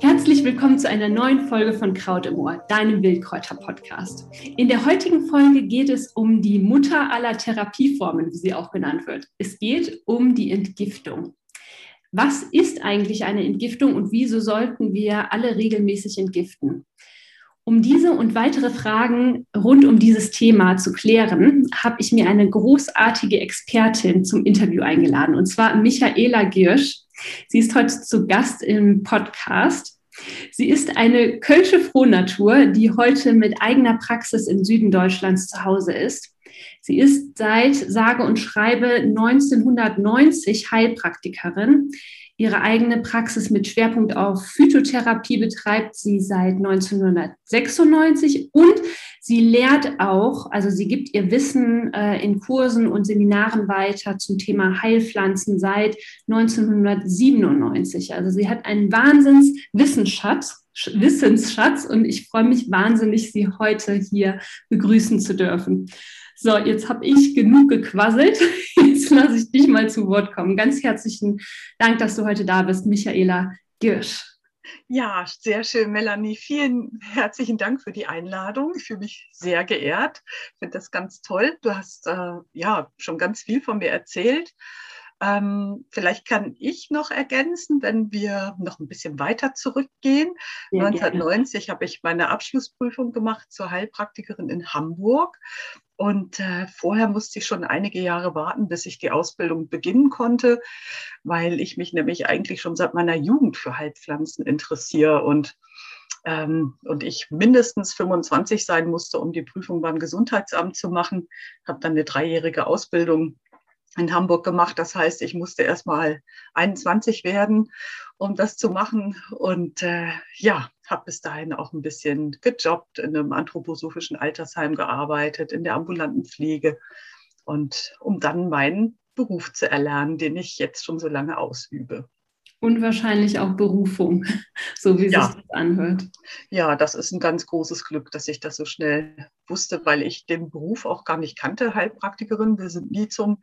Herzlich willkommen zu einer neuen Folge von Kraut im Ohr, deinem Wildkräuter-Podcast. In der heutigen Folge geht es um die Mutter aller Therapieformen, wie sie auch genannt wird. Es geht um die Entgiftung. Was ist eigentlich eine Entgiftung und wieso sollten wir alle regelmäßig entgiften? Um diese und weitere Fragen rund um dieses Thema zu klären, habe ich mir eine großartige Expertin zum Interview eingeladen, und zwar Michaela Giersch. Sie ist heute zu Gast im Podcast. Sie ist eine kölsche Frohnatur, die heute mit eigener Praxis im Süden Deutschlands zu Hause ist. Sie ist seit sage und schreibe 1990 Heilpraktikerin. Ihre eigene Praxis mit Schwerpunkt auf Phytotherapie betreibt sie seit 1996 und sie lehrt auch, also sie gibt ihr Wissen äh, in Kursen und Seminaren weiter zum Thema Heilpflanzen seit 1997. Also sie hat einen Wahnsinnswissensschatz. Wissensschatz und ich freue mich wahnsinnig, Sie heute hier begrüßen zu dürfen. So, jetzt habe ich genug gequasselt. Lasse ich dich mal zu Wort kommen. Ganz herzlichen Dank, dass du heute da bist, Michaela Girsch. Ja, sehr schön, Melanie. Vielen herzlichen Dank für die Einladung. Ich fühle mich sehr geehrt. Ich finde das ganz toll. Du hast äh, ja schon ganz viel von mir erzählt. Ähm, vielleicht kann ich noch ergänzen, wenn wir noch ein bisschen weiter zurückgehen. Ja, 1990 habe ich meine Abschlussprüfung gemacht zur Heilpraktikerin in Hamburg. Und äh, vorher musste ich schon einige Jahre warten, bis ich die Ausbildung beginnen konnte, weil ich mich nämlich eigentlich schon seit meiner Jugend für Heilpflanzen interessiere und ähm, und ich mindestens 25 sein musste, um die Prüfung beim Gesundheitsamt zu machen. Habe dann eine dreijährige Ausbildung in Hamburg gemacht. Das heißt, ich musste erst mal 21 werden, um das zu machen. Und äh, ja, habe bis dahin auch ein bisschen gejobbt, in einem anthroposophischen Altersheim gearbeitet, in der ambulanten Pflege. Und um dann meinen Beruf zu erlernen, den ich jetzt schon so lange ausübe. Und wahrscheinlich auch Berufung, so wie ja. sich das anhört. Ja, das ist ein ganz großes Glück, dass ich das so schnell wusste, weil ich den Beruf auch gar nicht kannte, Heilpraktikerin. Wir sind nie zum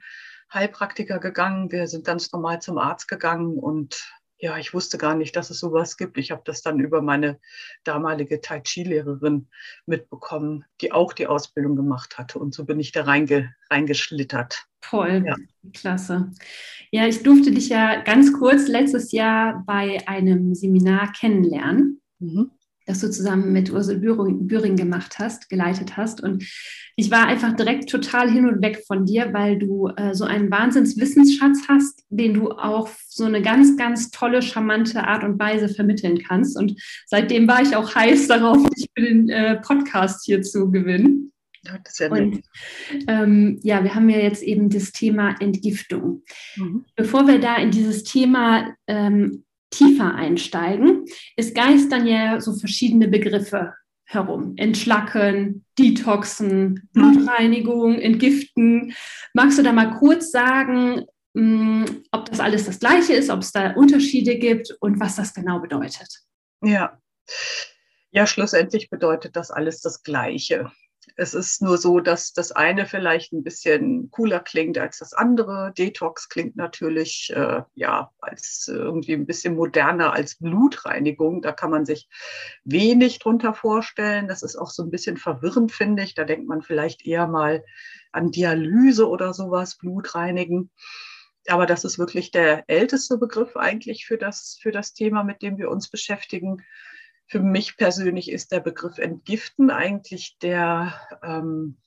Heilpraktiker gegangen, wir sind ganz normal zum Arzt gegangen und ja, ich wusste gar nicht, dass es sowas gibt. Ich habe das dann über meine damalige Tai Chi-Lehrerin mitbekommen, die auch die Ausbildung gemacht hatte. Und so bin ich da reinge reingeschlittert. Toll, ja. klasse. Ja, ich durfte dich ja ganz kurz letztes Jahr bei einem Seminar kennenlernen. Mhm das du zusammen mit Ursel Büring gemacht hast, geleitet hast. Und ich war einfach direkt total hin und weg von dir, weil du äh, so einen Wahnsinnswissensschatz hast, den du auch so eine ganz, ganz tolle, charmante Art und Weise vermitteln kannst. Und seitdem war ich auch heiß darauf, dich für den äh, Podcast hier zu gewinnen. Ja und ähm, ja, wir haben ja jetzt eben das Thema Entgiftung. Mhm. Bevor wir da in dieses Thema ähm, tiefer einsteigen, es geistern ja so verschiedene Begriffe herum. Entschlacken, Detoxen, Blutreinigung, Entgiften. Magst du da mal kurz sagen, mm, ob das alles das Gleiche ist, ob es da Unterschiede gibt und was das genau bedeutet? Ja. Ja, schlussendlich bedeutet das alles das Gleiche. Es ist nur so, dass das eine vielleicht ein bisschen cooler klingt als das andere. Detox klingt natürlich äh, ja als irgendwie ein bisschen moderner als Blutreinigung. Da kann man sich wenig drunter vorstellen. Das ist auch so ein bisschen verwirrend, finde ich. Da denkt man vielleicht eher mal an Dialyse oder sowas, Blutreinigen. Aber das ist wirklich der älteste Begriff eigentlich für das, für das Thema, mit dem wir uns beschäftigen. Für mich persönlich ist der Begriff Entgiften eigentlich der, ähm,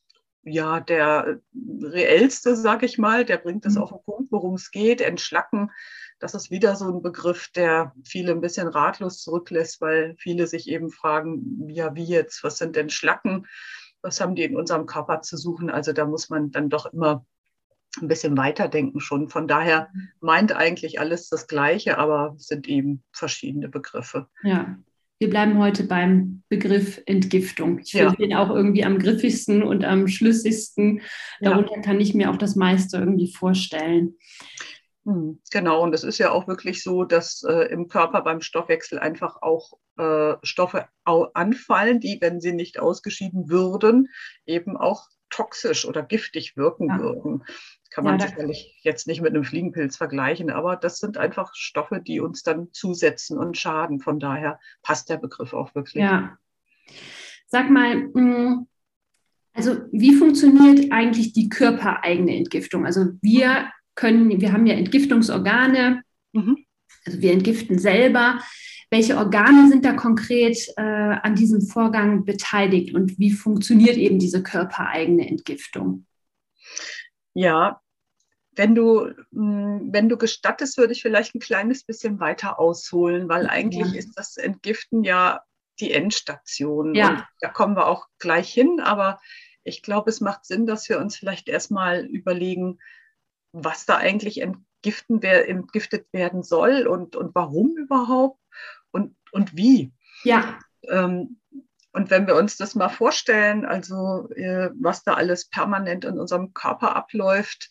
ja, der reellste, sag ich mal. Der bringt es mhm. auf den Punkt, worum es geht. Entschlacken, das ist wieder so ein Begriff, der viele ein bisschen ratlos zurücklässt, weil viele sich eben fragen, ja, wie jetzt, was sind denn Schlacken? Was haben die in unserem Körper zu suchen? Also da muss man dann doch immer ein bisschen weiterdenken schon. Von daher mhm. meint eigentlich alles das Gleiche, aber sind eben verschiedene Begriffe. Ja, wir bleiben heute beim Begriff Entgiftung. Ich finde ja. den auch irgendwie am griffigsten und am schlüssigsten. Darunter ja. kann ich mir auch das meiste irgendwie vorstellen. Hm, genau, und es ist ja auch wirklich so, dass äh, im Körper beim Stoffwechsel einfach auch äh, Stoffe anfallen, die, wenn sie nicht ausgeschieden würden, eben auch toxisch oder giftig wirken ja. würden. Kann man ja, sicherlich jetzt nicht mit einem Fliegenpilz vergleichen, aber das sind einfach Stoffe, die uns dann zusetzen und schaden. Von daher passt der Begriff auch wirklich. Ja. Sag mal, mm, also wie funktioniert eigentlich die körpereigene Entgiftung? Also wir können, wir haben ja Entgiftungsorgane, mhm. also wir entgiften selber. Welche Organe sind da konkret äh, an diesem Vorgang beteiligt und wie funktioniert eben diese körpereigene Entgiftung? Ja, wenn du, hm, wenn du gestattest, würde ich vielleicht ein kleines bisschen weiter ausholen, weil eigentlich ja. ist das Entgiften ja die Endstation. Ja. Und da kommen wir auch gleich hin, aber ich glaube, es macht Sinn, dass wir uns vielleicht erstmal überlegen, was da eigentlich entgiften, wer entgiftet werden soll und, und warum überhaupt und, und wie. Ja. Ähm, und wenn wir uns das mal vorstellen, also äh, was da alles permanent in unserem Körper abläuft,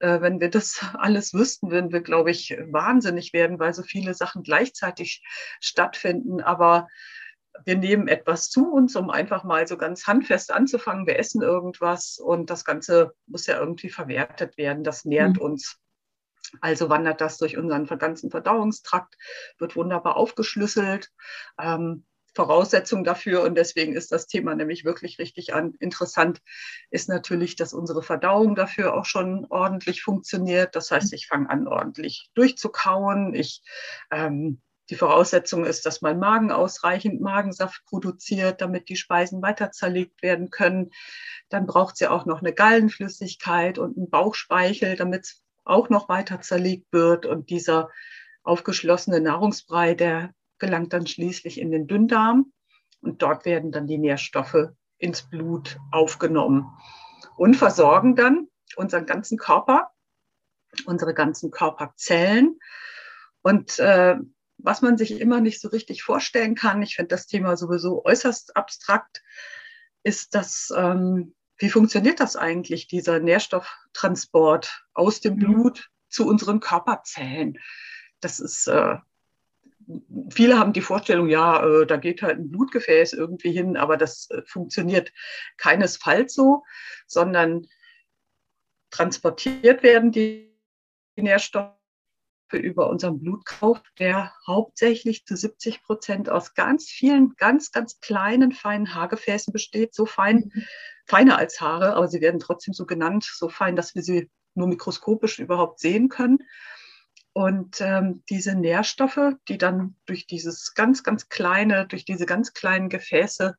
wenn wir das alles wüssten, würden wir, glaube ich, wahnsinnig werden, weil so viele Sachen gleichzeitig stattfinden. Aber wir nehmen etwas zu uns, um einfach mal so ganz handfest anzufangen. Wir essen irgendwas und das Ganze muss ja irgendwie verwertet werden. Das nährt mhm. uns. Also wandert das durch unseren ganzen Verdauungstrakt, wird wunderbar aufgeschlüsselt. Ähm, Voraussetzung dafür, und deswegen ist das Thema nämlich wirklich richtig an, interessant, ist natürlich, dass unsere Verdauung dafür auch schon ordentlich funktioniert. Das heißt, ich fange an, ordentlich durchzukauen. Ich ähm, die Voraussetzung ist, dass mein Magen ausreichend Magensaft produziert, damit die Speisen weiter zerlegt werden können. Dann braucht sie auch noch eine Gallenflüssigkeit und einen Bauchspeichel, damit es auch noch weiter zerlegt wird. Und dieser aufgeschlossene Nahrungsbrei, der gelangt dann schließlich in den Dünndarm. Und dort werden dann die Nährstoffe ins Blut aufgenommen und versorgen dann unseren ganzen Körper, unsere ganzen Körperzellen. Und äh, was man sich immer nicht so richtig vorstellen kann, ich finde das Thema sowieso äußerst abstrakt, ist das, ähm, wie funktioniert das eigentlich, dieser Nährstofftransport aus dem mhm. Blut zu unseren Körperzellen? Das ist, äh, viele haben die Vorstellung, ja, äh, da geht halt ein Blutgefäß irgendwie hin, aber das äh, funktioniert keinesfalls so, sondern transportiert werden die Nährstoffe über unseren Blutkauf, der hauptsächlich zu 70 Prozent aus ganz vielen, ganz, ganz kleinen, feinen Haargefäßen besteht. So fein, mhm. feiner als Haare, aber sie werden trotzdem so genannt, so fein, dass wir sie nur mikroskopisch überhaupt sehen können. Und ähm, diese Nährstoffe, die dann durch dieses ganz, ganz kleine, durch diese ganz kleinen Gefäße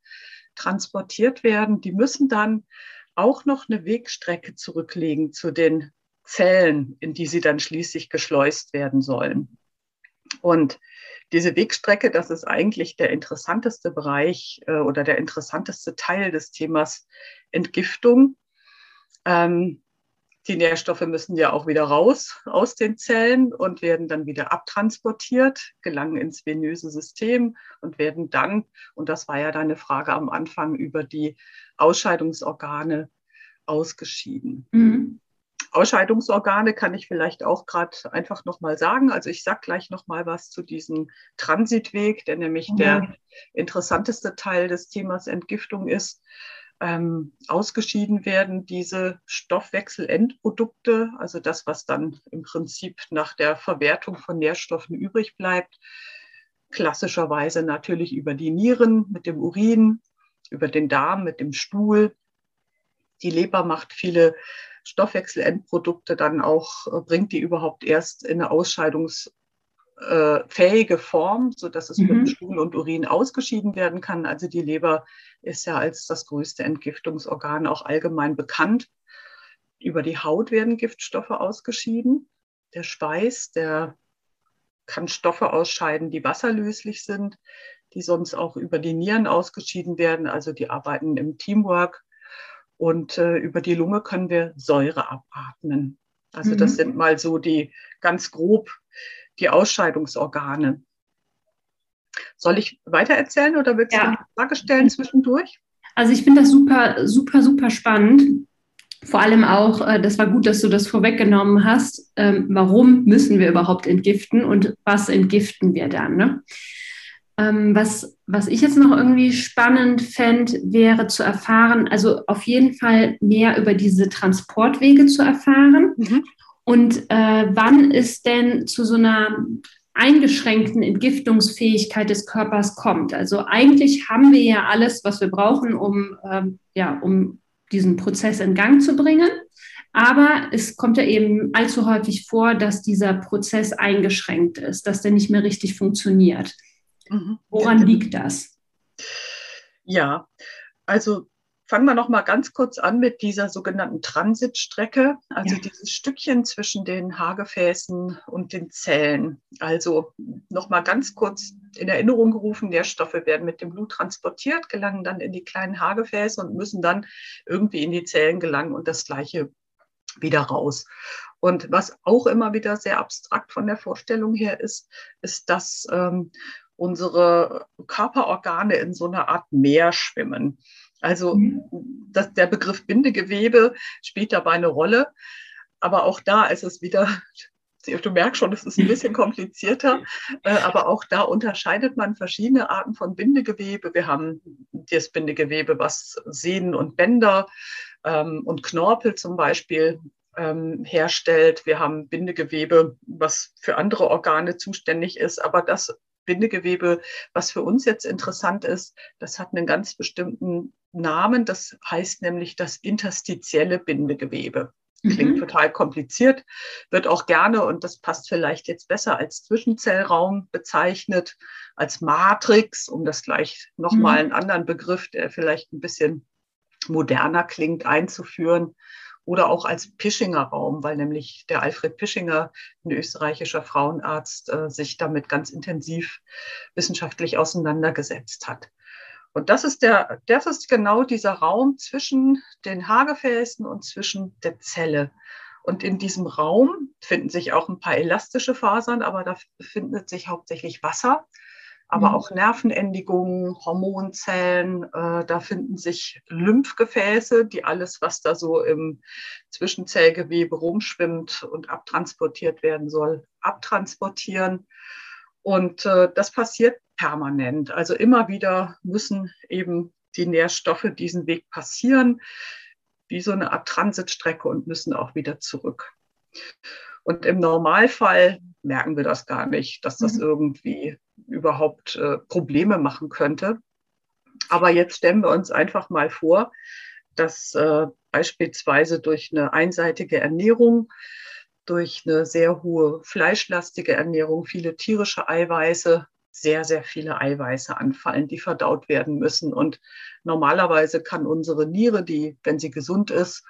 transportiert werden, die müssen dann auch noch eine Wegstrecke zurücklegen zu den Zellen, in die sie dann schließlich geschleust werden sollen. Und diese Wegstrecke, das ist eigentlich der interessanteste Bereich äh, oder der interessanteste Teil des Themas Entgiftung. Ähm, die Nährstoffe müssen ja auch wieder raus aus den Zellen und werden dann wieder abtransportiert, gelangen ins venöse System und werden dann, und das war ja deine Frage am Anfang, über die Ausscheidungsorgane ausgeschieden. Mhm. Ausscheidungsorgane kann ich vielleicht auch gerade einfach nochmal sagen. Also ich sage gleich nochmal was zu diesem Transitweg, der nämlich ja. der interessanteste Teil des Themas Entgiftung ist. Ähm, ausgeschieden werden diese Stoffwechselendprodukte, also das, was dann im Prinzip nach der Verwertung von Nährstoffen übrig bleibt. Klassischerweise natürlich über die Nieren mit dem Urin, über den Darm mit dem Stuhl. Die Leber macht viele Stoffwechselendprodukte dann auch, äh, bringt die überhaupt erst in eine ausscheidungsfähige Form, sodass es mhm. mit Stuhl und Urin ausgeschieden werden kann. Also die Leber ist ja als das größte Entgiftungsorgan auch allgemein bekannt. Über die Haut werden Giftstoffe ausgeschieden. Der Schweiß, der kann Stoffe ausscheiden, die wasserlöslich sind, die sonst auch über die Nieren ausgeschieden werden. Also die arbeiten im Teamwork. Und äh, über die Lunge können wir Säure abatmen. Also mhm. das sind mal so die ganz grob die Ausscheidungsorgane. Soll ich weiter erzählen oder willst ja. du eine Frage stellen zwischendurch? Also ich finde das super, super, super spannend. Vor allem auch, äh, das war gut, dass du das vorweggenommen hast. Ähm, warum müssen wir überhaupt entgiften und was entgiften wir dann? Ne? Ähm, was, was ich jetzt noch irgendwie spannend fände, wäre zu erfahren, also auf jeden Fall mehr über diese Transportwege zu erfahren. Mhm. Und äh, wann ist denn zu so einer eingeschränkten Entgiftungsfähigkeit des Körpers kommt. Also eigentlich haben wir ja alles, was wir brauchen, um, ähm, ja, um diesen Prozess in Gang zu bringen. Aber es kommt ja eben allzu häufig vor, dass dieser Prozess eingeschränkt ist, dass der nicht mehr richtig funktioniert. Mhm. Woran liegt das? Ja, also fangen wir noch mal ganz kurz an mit dieser sogenannten Transitstrecke, also ja. dieses Stückchen zwischen den Haargefäßen und den Zellen. Also noch mal ganz kurz in Erinnerung gerufen: Nährstoffe werden mit dem Blut transportiert, gelangen dann in die kleinen Haargefäße und müssen dann irgendwie in die Zellen gelangen und das Gleiche wieder raus. Und was auch immer wieder sehr abstrakt von der Vorstellung her ist, ist, dass ähm, unsere Körperorgane in so einer Art Meer schwimmen. Also mhm. das, der Begriff Bindegewebe spielt dabei eine Rolle. Aber auch da ist es wieder, du merkst schon, es ist ein bisschen komplizierter, äh, aber auch da unterscheidet man verschiedene Arten von Bindegewebe. Wir haben das Bindegewebe, was Sehnen und Bänder ähm, und Knorpel zum Beispiel ähm, herstellt. Wir haben Bindegewebe, was für andere Organe zuständig ist. Aber das Bindegewebe, was für uns jetzt interessant ist, das hat einen ganz bestimmten Namen. Das heißt nämlich das interstitielle Bindegewebe. Klingt mhm. total kompliziert, wird auch gerne, und das passt vielleicht jetzt besser als Zwischenzellraum bezeichnet, als Matrix, um das gleich nochmal mhm. einen anderen Begriff, der vielleicht ein bisschen moderner klingt, einzuführen oder auch als Pischinger Raum, weil nämlich der Alfred Pischinger, ein österreichischer Frauenarzt, äh, sich damit ganz intensiv wissenschaftlich auseinandergesetzt hat. Und das ist der, das ist genau dieser Raum zwischen den Haargefäßen und zwischen der Zelle. Und in diesem Raum finden sich auch ein paar elastische Fasern, aber da befindet sich hauptsächlich Wasser aber mhm. auch Nervenendigungen, Hormonzellen. Äh, da finden sich Lymphgefäße, die alles, was da so im Zwischenzellgewebe rumschwimmt und abtransportiert werden soll, abtransportieren. Und äh, das passiert permanent. Also immer wieder müssen eben die Nährstoffe diesen Weg passieren, wie so eine Art Transitstrecke und müssen auch wieder zurück. Und im Normalfall merken wir das gar nicht, dass das mhm. irgendwie überhaupt äh, Probleme machen könnte. Aber jetzt stellen wir uns einfach mal vor, dass äh, beispielsweise durch eine einseitige Ernährung, durch eine sehr hohe fleischlastige Ernährung, viele tierische Eiweiße, sehr, sehr viele Eiweiße anfallen, die verdaut werden müssen. Und normalerweise kann unsere Niere, die, wenn sie gesund ist,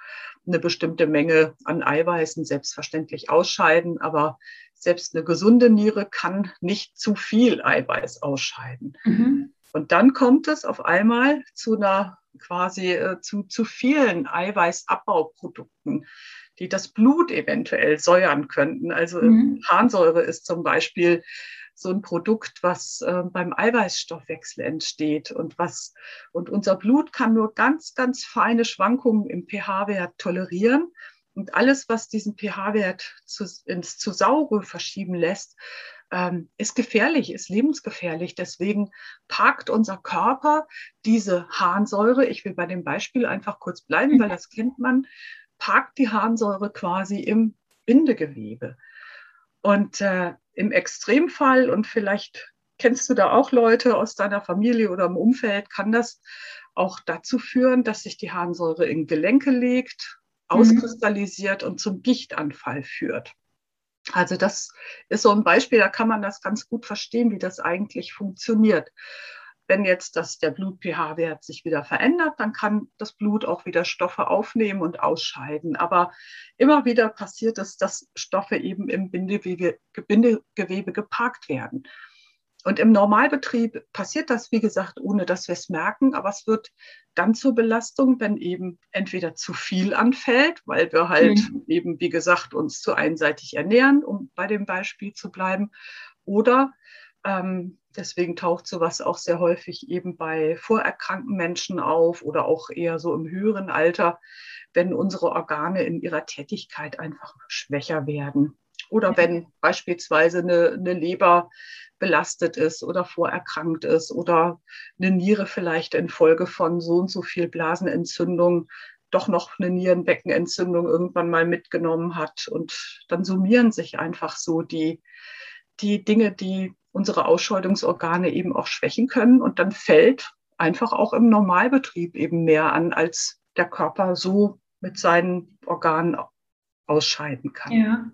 eine bestimmte Menge an Eiweißen selbstverständlich ausscheiden. Aber selbst eine gesunde Niere kann nicht zu viel Eiweiß ausscheiden. Mhm. Und dann kommt es auf einmal zu einer quasi äh, zu, zu vielen Eiweißabbauprodukten, die das Blut eventuell säuern könnten. Also mhm. Harnsäure ist zum Beispiel so ein Produkt, was äh, beim Eiweißstoffwechsel entsteht und was und unser Blut kann nur ganz, ganz feine Schwankungen im pH-Wert tolerieren. Und alles, was diesen pH-Wert zu, ins zu saure verschieben lässt, ähm, ist gefährlich, ist lebensgefährlich. Deswegen parkt unser Körper diese Harnsäure, ich will bei dem Beispiel einfach kurz bleiben, weil das kennt man, parkt die Harnsäure quasi im Bindegewebe. Und äh, im Extremfall, und vielleicht kennst du da auch Leute aus deiner Familie oder im Umfeld, kann das auch dazu führen, dass sich die Harnsäure in Gelenke legt, mhm. auskristallisiert und zum Gichtanfall führt. Also das ist so ein Beispiel, da kann man das ganz gut verstehen, wie das eigentlich funktioniert. Wenn jetzt das, der Blut-pH-Wert sich wieder verändert, dann kann das Blut auch wieder Stoffe aufnehmen und ausscheiden. Aber immer wieder passiert es, dass Stoffe eben im Bindegewebe, Bindegewebe geparkt werden. Und im Normalbetrieb passiert das, wie gesagt, ohne dass wir es merken, aber es wird dann zur Belastung, wenn eben entweder zu viel anfällt, weil wir halt mhm. eben, wie gesagt, uns zu einseitig ernähren, um bei dem Beispiel zu bleiben, oder ähm, deswegen taucht sowas auch sehr häufig eben bei vorerkrankten Menschen auf oder auch eher so im höheren Alter, wenn unsere Organe in ihrer Tätigkeit einfach schwächer werden. Oder wenn beispielsweise eine, eine Leber belastet ist oder vorerkrankt ist oder eine Niere vielleicht infolge von so und so viel Blasenentzündung doch noch eine Nierenbeckenentzündung irgendwann mal mitgenommen hat. Und dann summieren sich einfach so die, die Dinge, die unsere Ausscheidungsorgane eben auch schwächen können. Und dann fällt einfach auch im Normalbetrieb eben mehr an, als der Körper so mit seinen Organen ausscheiden kann. Ja.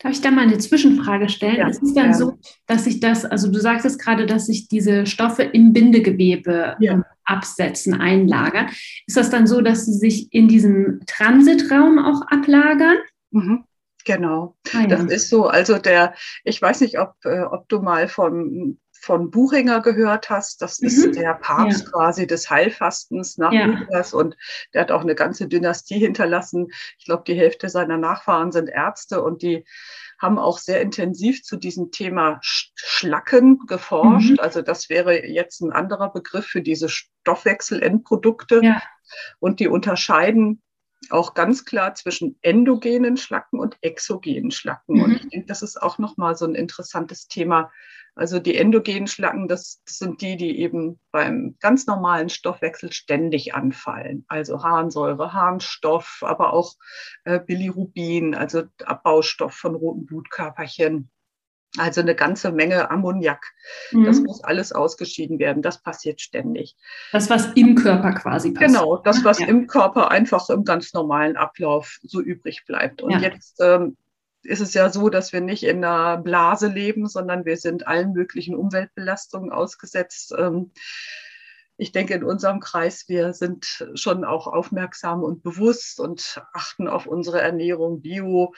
Darf ich da mal eine Zwischenfrage stellen? Ja, es ist dann ja. so, dass sich das, also du sagtest gerade, dass sich diese Stoffe im Bindegewebe ja. Ähm, absetzen, einlagern. Ist das dann so, dass sie sich in diesem Transitraum auch ablagern? Mhm. Genau, ah, ja. das ist so. Also der, ich weiß nicht, ob, äh, ob du mal von, von Buchinger gehört hast. Das mhm. ist der Papst ja. quasi des Heilfastens nach ja. Lukas und der hat auch eine ganze Dynastie hinterlassen. Ich glaube, die Hälfte seiner Nachfahren sind Ärzte und die haben auch sehr intensiv zu diesem Thema Schlacken geforscht. Mhm. Also das wäre jetzt ein anderer Begriff für diese Stoffwechselendprodukte. Ja. Und die unterscheiden auch ganz klar zwischen endogenen Schlacken und exogenen Schlacken. Mhm. Und ich denke, das ist auch nochmal so ein interessantes Thema. Also die endogenen Schlacken, das, das, sind die, die eben beim ganz normalen Stoffwechsel ständig anfallen. Also Harnsäure, Harnstoff, aber auch äh, Bilirubin, also Abbaustoff von roten Blutkörperchen. Also eine ganze Menge Ammoniak. Mhm. Das muss alles ausgeschieden werden. Das passiert ständig. Das, was im Körper quasi passiert. Genau, das, was ja. im Körper einfach im ganz normalen Ablauf so übrig bleibt. Und ja. jetzt ähm, ist es ja so, dass wir nicht in einer Blase leben, sondern wir sind allen möglichen Umweltbelastungen ausgesetzt. Ähm, ich denke, in unserem Kreis, wir sind schon auch aufmerksam und bewusst und achten auf unsere Ernährung, Bio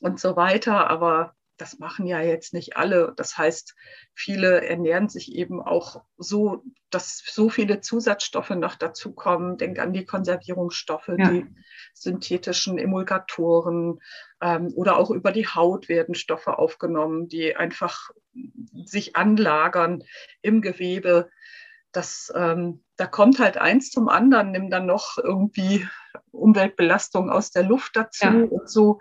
und so weiter. Aber das machen ja jetzt nicht alle. Das heißt, viele ernähren sich eben auch so, dass so viele Zusatzstoffe noch dazukommen. Denk an die Konservierungsstoffe, ja. die synthetischen Emulgatoren ähm, oder auch über die Haut werden Stoffe aufgenommen, die einfach sich anlagern im Gewebe. Das, ähm, da kommt halt eins zum anderen, nimm dann noch irgendwie Umweltbelastung aus der Luft dazu ja. und so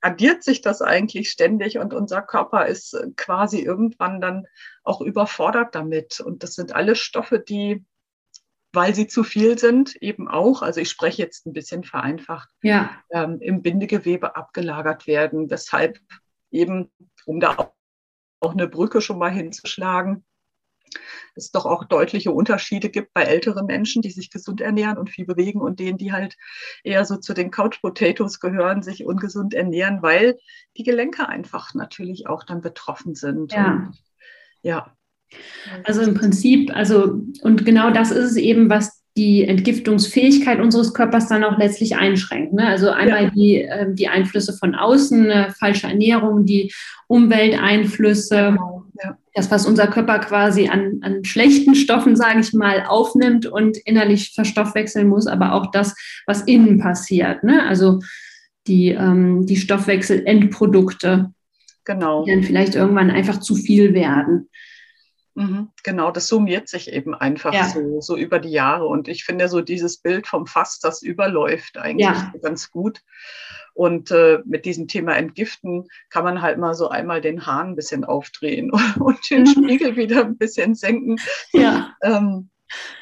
addiert sich das eigentlich ständig und unser Körper ist äh, quasi irgendwann dann auch überfordert damit. Und das sind alle Stoffe, die, weil sie zu viel sind, eben auch, also ich spreche jetzt ein bisschen vereinfacht, ja. ähm, im Bindegewebe abgelagert werden. Weshalb eben, um da auch eine Brücke schon mal hinzuschlagen, es doch auch deutliche Unterschiede gibt bei älteren Menschen, die sich gesund ernähren und viel bewegen und denen, die halt eher so zu den Couch Potatoes gehören, sich ungesund ernähren, weil die Gelenke einfach natürlich auch dann betroffen sind. Ja. Und, ja. Also im Prinzip, also und genau das ist es eben, was die Entgiftungsfähigkeit unseres Körpers dann auch letztlich einschränkt. Ne? Also einmal ja. die, äh, die Einflüsse von außen, äh, falsche Ernährung, die Umwelteinflüsse, genau. Ja. das, was unser Körper quasi an, an schlechten Stoffen, sage ich mal, aufnimmt und innerlich verstoffwechseln muss, aber auch das, was innen passiert. Ne? Also die, ähm, die Stoffwechselendprodukte, genau. die dann vielleicht irgendwann einfach zu viel werden. Mhm, genau, das summiert sich eben einfach ja. so, so über die Jahre. Und ich finde so dieses Bild vom Fass, das überläuft eigentlich ja. ganz gut. Und äh, mit diesem Thema Entgiften kann man halt mal so einmal den Hahn ein bisschen aufdrehen und den mhm. Spiegel wieder ein bisschen senken. Ja, ähm,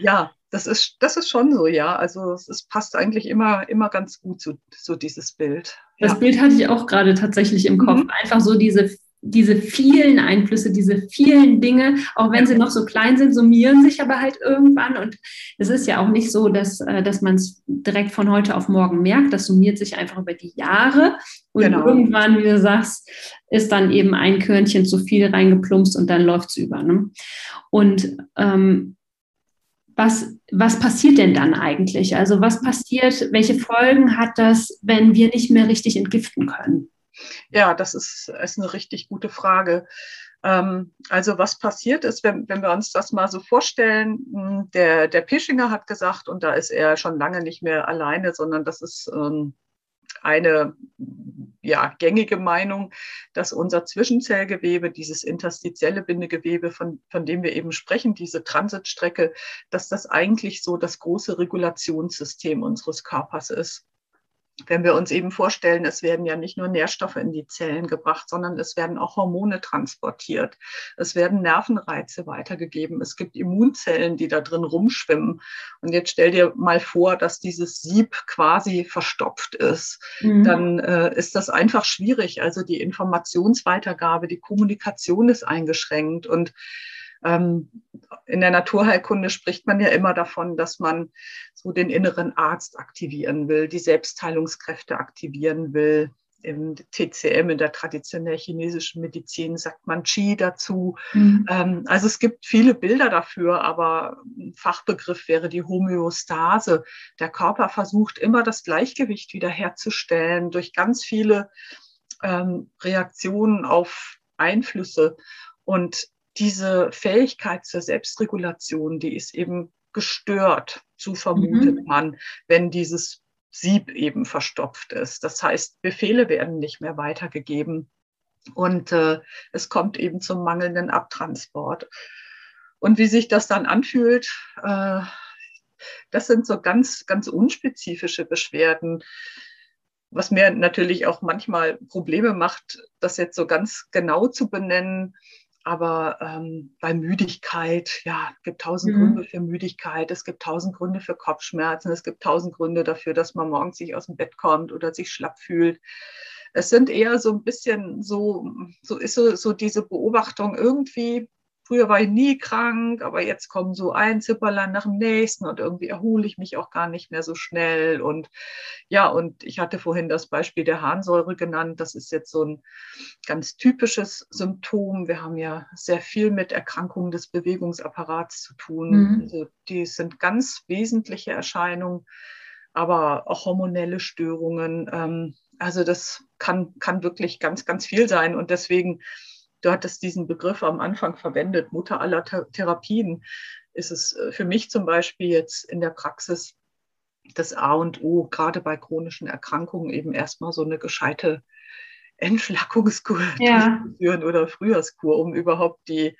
ja das, ist, das ist schon so, ja. Also es, es passt eigentlich immer, immer ganz gut so, so dieses Bild. Das ja. Bild hatte ich auch gerade tatsächlich im Kopf. Mhm. Einfach so diese diese vielen Einflüsse, diese vielen Dinge, auch wenn sie noch so klein sind, summieren sich aber halt irgendwann. Und es ist ja auch nicht so, dass, äh, dass man es direkt von heute auf morgen merkt. Das summiert sich einfach über die Jahre. Und genau. irgendwann, wie du sagst, ist dann eben ein Körnchen zu viel reingeplumpst und dann läuft es über. Ne? Und ähm, was, was passiert denn dann eigentlich? Also was passiert, welche Folgen hat das, wenn wir nicht mehr richtig entgiften können? Ja, das ist, ist eine richtig gute Frage. Ähm, also was passiert ist, wenn, wenn wir uns das mal so vorstellen, hm, der, der Pischinger hat gesagt, und da ist er schon lange nicht mehr alleine, sondern das ist ähm, eine ja, gängige Meinung, dass unser Zwischenzellgewebe, dieses interstitielle Bindegewebe, von, von dem wir eben sprechen, diese Transitstrecke, dass das eigentlich so das große Regulationssystem unseres Körpers ist. Wenn wir uns eben vorstellen, es werden ja nicht nur Nährstoffe in die Zellen gebracht, sondern es werden auch Hormone transportiert. Es werden Nervenreize weitergegeben. Es gibt Immunzellen, die da drin rumschwimmen. Und jetzt stell dir mal vor, dass dieses Sieb quasi verstopft ist. Mhm. Dann äh, ist das einfach schwierig. Also die Informationsweitergabe, die Kommunikation ist eingeschränkt. Und in der Naturheilkunde spricht man ja immer davon, dass man so den inneren Arzt aktivieren will, die Selbstheilungskräfte aktivieren will. Im TCM, in der traditionell chinesischen Medizin, sagt man Qi dazu. Mhm. Ähm, also es gibt viele Bilder dafür, aber ein Fachbegriff wäre die Homöostase. Der Körper versucht immer das Gleichgewicht wiederherzustellen durch ganz viele ähm, Reaktionen auf Einflüsse. Und diese Fähigkeit zur Selbstregulation, die ist eben gestört, so vermutet mhm. man, wenn dieses Sieb eben verstopft ist. Das heißt, Befehle werden nicht mehr weitergegeben und äh, es kommt eben zum mangelnden Abtransport. Und wie sich das dann anfühlt, äh, das sind so ganz, ganz unspezifische Beschwerden was mir natürlich auch manchmal Probleme macht, das jetzt so ganz genau zu benennen. Aber ähm, bei Müdigkeit, ja, es gibt tausend mhm. Gründe für Müdigkeit, es gibt tausend Gründe für Kopfschmerzen, es gibt tausend Gründe dafür, dass man morgens sich aus dem Bett kommt oder sich schlapp fühlt. Es sind eher so ein bisschen so, so ist so, so diese Beobachtung irgendwie, früher war ich nie krank, aber jetzt kommen so ein Zipperlein nach dem nächsten und irgendwie erhole ich mich auch gar nicht mehr so schnell. Und ja, und ich hatte vorhin das Beispiel der Harnsäure genannt. Das ist jetzt so ein ganz typisches Symptom. Wir haben ja sehr viel mit Erkrankungen des Bewegungsapparats zu tun. Mhm. Also die sind ganz wesentliche Erscheinungen, aber auch hormonelle Störungen. Ähm, also das kann, kann wirklich ganz, ganz viel sein. Und deswegen du hattest diesen Begriff am Anfang verwendet, Mutter aller Therapien, ist es äh, für mich zum Beispiel jetzt in der Praxis das A und O, gerade bei chronischen Erkrankungen, eben erstmal so eine gescheite Entschlackungskur ja. durchzuführen oder Frühjahrskur, um überhaupt die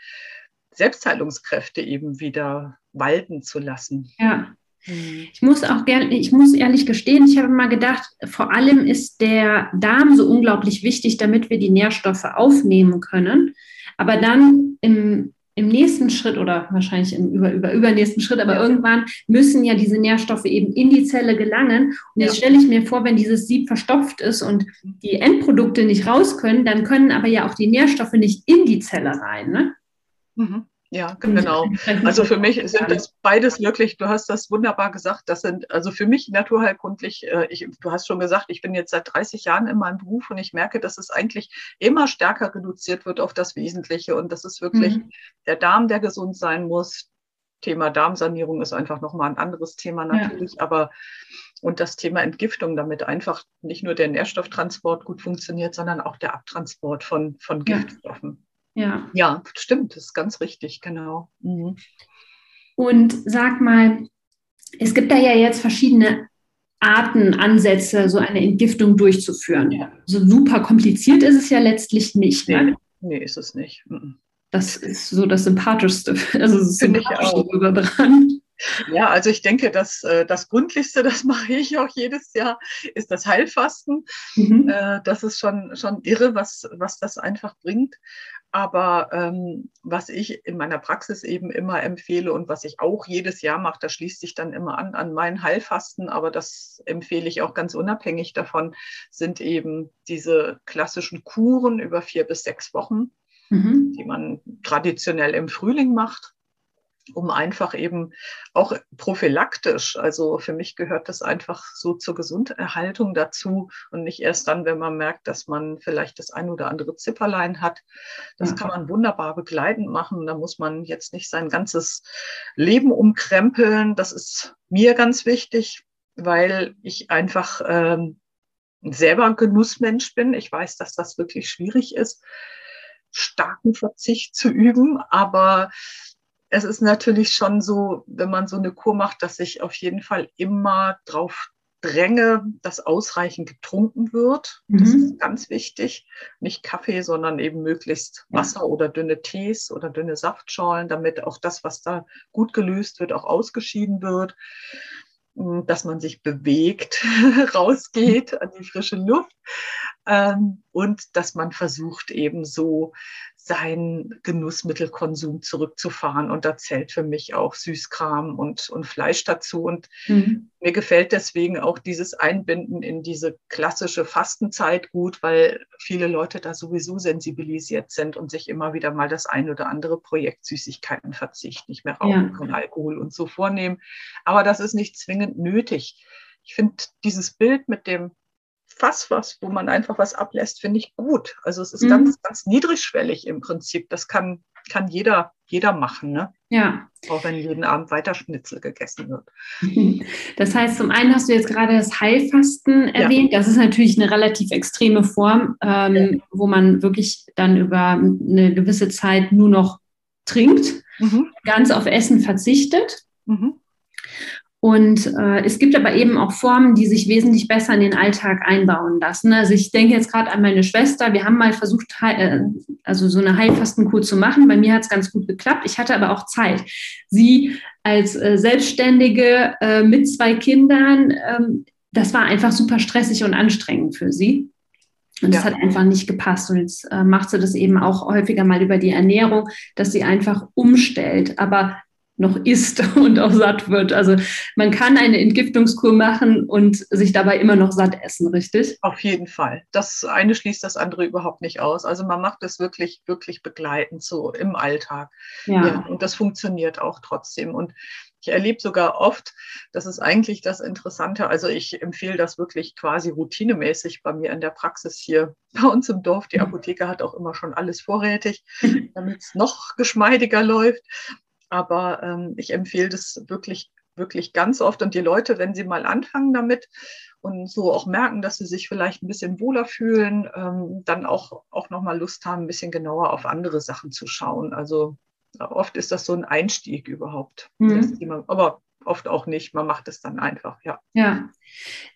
Selbstheilungskräfte eben wieder walten zu lassen. Ja. Mhm. Ich muss auch gerne, ich muss ehrlich gestehen, ich habe mal gedacht, vor allem ist der Darm so unglaublich wichtig, damit wir die Nährstoffe aufnehmen können. Aber dann im, im nächsten Schritt oder wahrscheinlich im über, über, übernächsten Schritt, aber ja. irgendwann müssen ja diese Nährstoffe eben in die Zelle gelangen. Und jetzt ja. stelle ich mir vor, wenn dieses Sieb verstopft ist und die Endprodukte nicht raus können, dann können aber ja auch die Nährstoffe nicht in die Zelle rein. Ne? Mhm. Ja, genau. Also für mich sind das beides wirklich, du hast das wunderbar gesagt, das sind also für mich naturheilkundlich, äh, ich, du hast schon gesagt, ich bin jetzt seit 30 Jahren in meinem Beruf und ich merke, dass es eigentlich immer stärker reduziert wird auf das Wesentliche und das ist wirklich mhm. der Darm, der gesund sein muss. Thema Darmsanierung ist einfach nochmal ein anderes Thema natürlich, ja. aber und das Thema Entgiftung, damit einfach nicht nur der Nährstofftransport gut funktioniert, sondern auch der Abtransport von, von Giftstoffen. Ja. Ja, stimmt, das ist ganz richtig, genau. Mhm. Und sag mal, es gibt da ja jetzt verschiedene Arten, Ansätze, so eine Entgiftung durchzuführen. Ja. So super kompliziert ist es ja letztlich nicht. Ne? Nee, ne? nee ist es nicht. Mhm. Das ist so das Sympathischste, also das Sympathischste dran. Ja, also ich denke, dass äh, das Gründlichste, das mache ich auch jedes Jahr, ist das Heilfasten. Mhm. Äh, das ist schon, schon irre, was, was das einfach bringt. Aber ähm, was ich in meiner Praxis eben immer empfehle und was ich auch jedes Jahr mache, das schließt sich dann immer an an meinen Heilfasten, aber das empfehle ich auch ganz unabhängig davon, sind eben diese klassischen Kuren über vier bis sechs Wochen, mhm. die man traditionell im Frühling macht um einfach eben auch prophylaktisch, also für mich gehört das einfach so zur Gesunderhaltung dazu und nicht erst dann, wenn man merkt, dass man vielleicht das ein oder andere Zipperlein hat. Das ja. kann man wunderbar begleitend machen. Da muss man jetzt nicht sein ganzes Leben umkrempeln. Das ist mir ganz wichtig, weil ich einfach ähm, selber ein Genussmensch bin. Ich weiß, dass das wirklich schwierig ist, starken Verzicht zu üben, aber es ist natürlich schon so, wenn man so eine Kur macht, dass ich auf jeden Fall immer drauf dränge, dass ausreichend getrunken wird. Mhm. Das ist ganz wichtig. Nicht Kaffee, sondern eben möglichst Wasser ja. oder dünne Tees oder dünne Saftschorlen, damit auch das, was da gut gelöst wird, auch ausgeschieden wird. hm, dass man sich bewegt, rausgeht an die frische Luft ähm, und dass man versucht eben so seinen Genussmittelkonsum zurückzufahren. Und da zählt für mich auch Süßkram und, und Fleisch dazu. Und mhm. mir gefällt deswegen auch dieses Einbinden in diese klassische Fastenzeit gut, weil viele Leute da sowieso sensibilisiert sind und sich immer wieder mal das ein oder andere Projekt Süßigkeitenverzicht, nicht mehr Rauchen ja. Alkohol und so vornehmen. Aber das ist nicht zwingend nötig. Ich finde dieses Bild mit dem Fass was, wo man einfach was ablässt, finde ich gut. Also es ist mhm. ganz, ganz niedrigschwellig im Prinzip. Das kann, kann jeder, jeder machen, ne? Ja. Auch wenn jeden Abend weiter Schnitzel gegessen wird. Das heißt, zum einen hast du jetzt gerade das Heilfasten erwähnt. Ja. Das ist natürlich eine relativ extreme Form, ähm, ja. wo man wirklich dann über eine gewisse Zeit nur noch trinkt, mhm. ganz auf Essen verzichtet. Mhm. Und äh, es gibt aber eben auch Formen, die sich wesentlich besser in den Alltag einbauen lassen. Also ich denke jetzt gerade an meine Schwester. Wir haben mal versucht, äh, also so eine Heilfastenkur zu machen. Bei mir hat es ganz gut geklappt. Ich hatte aber auch Zeit. Sie als äh, Selbstständige äh, mit zwei Kindern, ähm, das war einfach super stressig und anstrengend für sie. Und das ja. hat einfach nicht gepasst. Und jetzt äh, macht sie das eben auch häufiger mal über die Ernährung, dass sie einfach umstellt. Aber noch isst und auch satt wird. Also man kann eine Entgiftungskur machen und sich dabei immer noch satt essen, richtig? Auf jeden Fall. Das eine schließt das andere überhaupt nicht aus. Also man macht das wirklich, wirklich begleitend so im Alltag. Ja. ja und das funktioniert auch trotzdem. Und ich erlebe sogar oft, das ist eigentlich das Interessante. Also ich empfehle das wirklich quasi routinemäßig bei mir in der Praxis hier bei uns im Dorf. Die Apotheke hat auch immer schon alles vorrätig, damit es noch geschmeidiger läuft. Aber ähm, ich empfehle das wirklich, wirklich ganz oft. Und die Leute, wenn sie mal anfangen damit und so auch merken, dass sie sich vielleicht ein bisschen wohler fühlen, ähm, dann auch, auch nochmal Lust haben, ein bisschen genauer auf andere Sachen zu schauen. Also oft ist das so ein Einstieg überhaupt. Mhm. Aber oft auch nicht. Man macht es dann einfach, ja. Ja,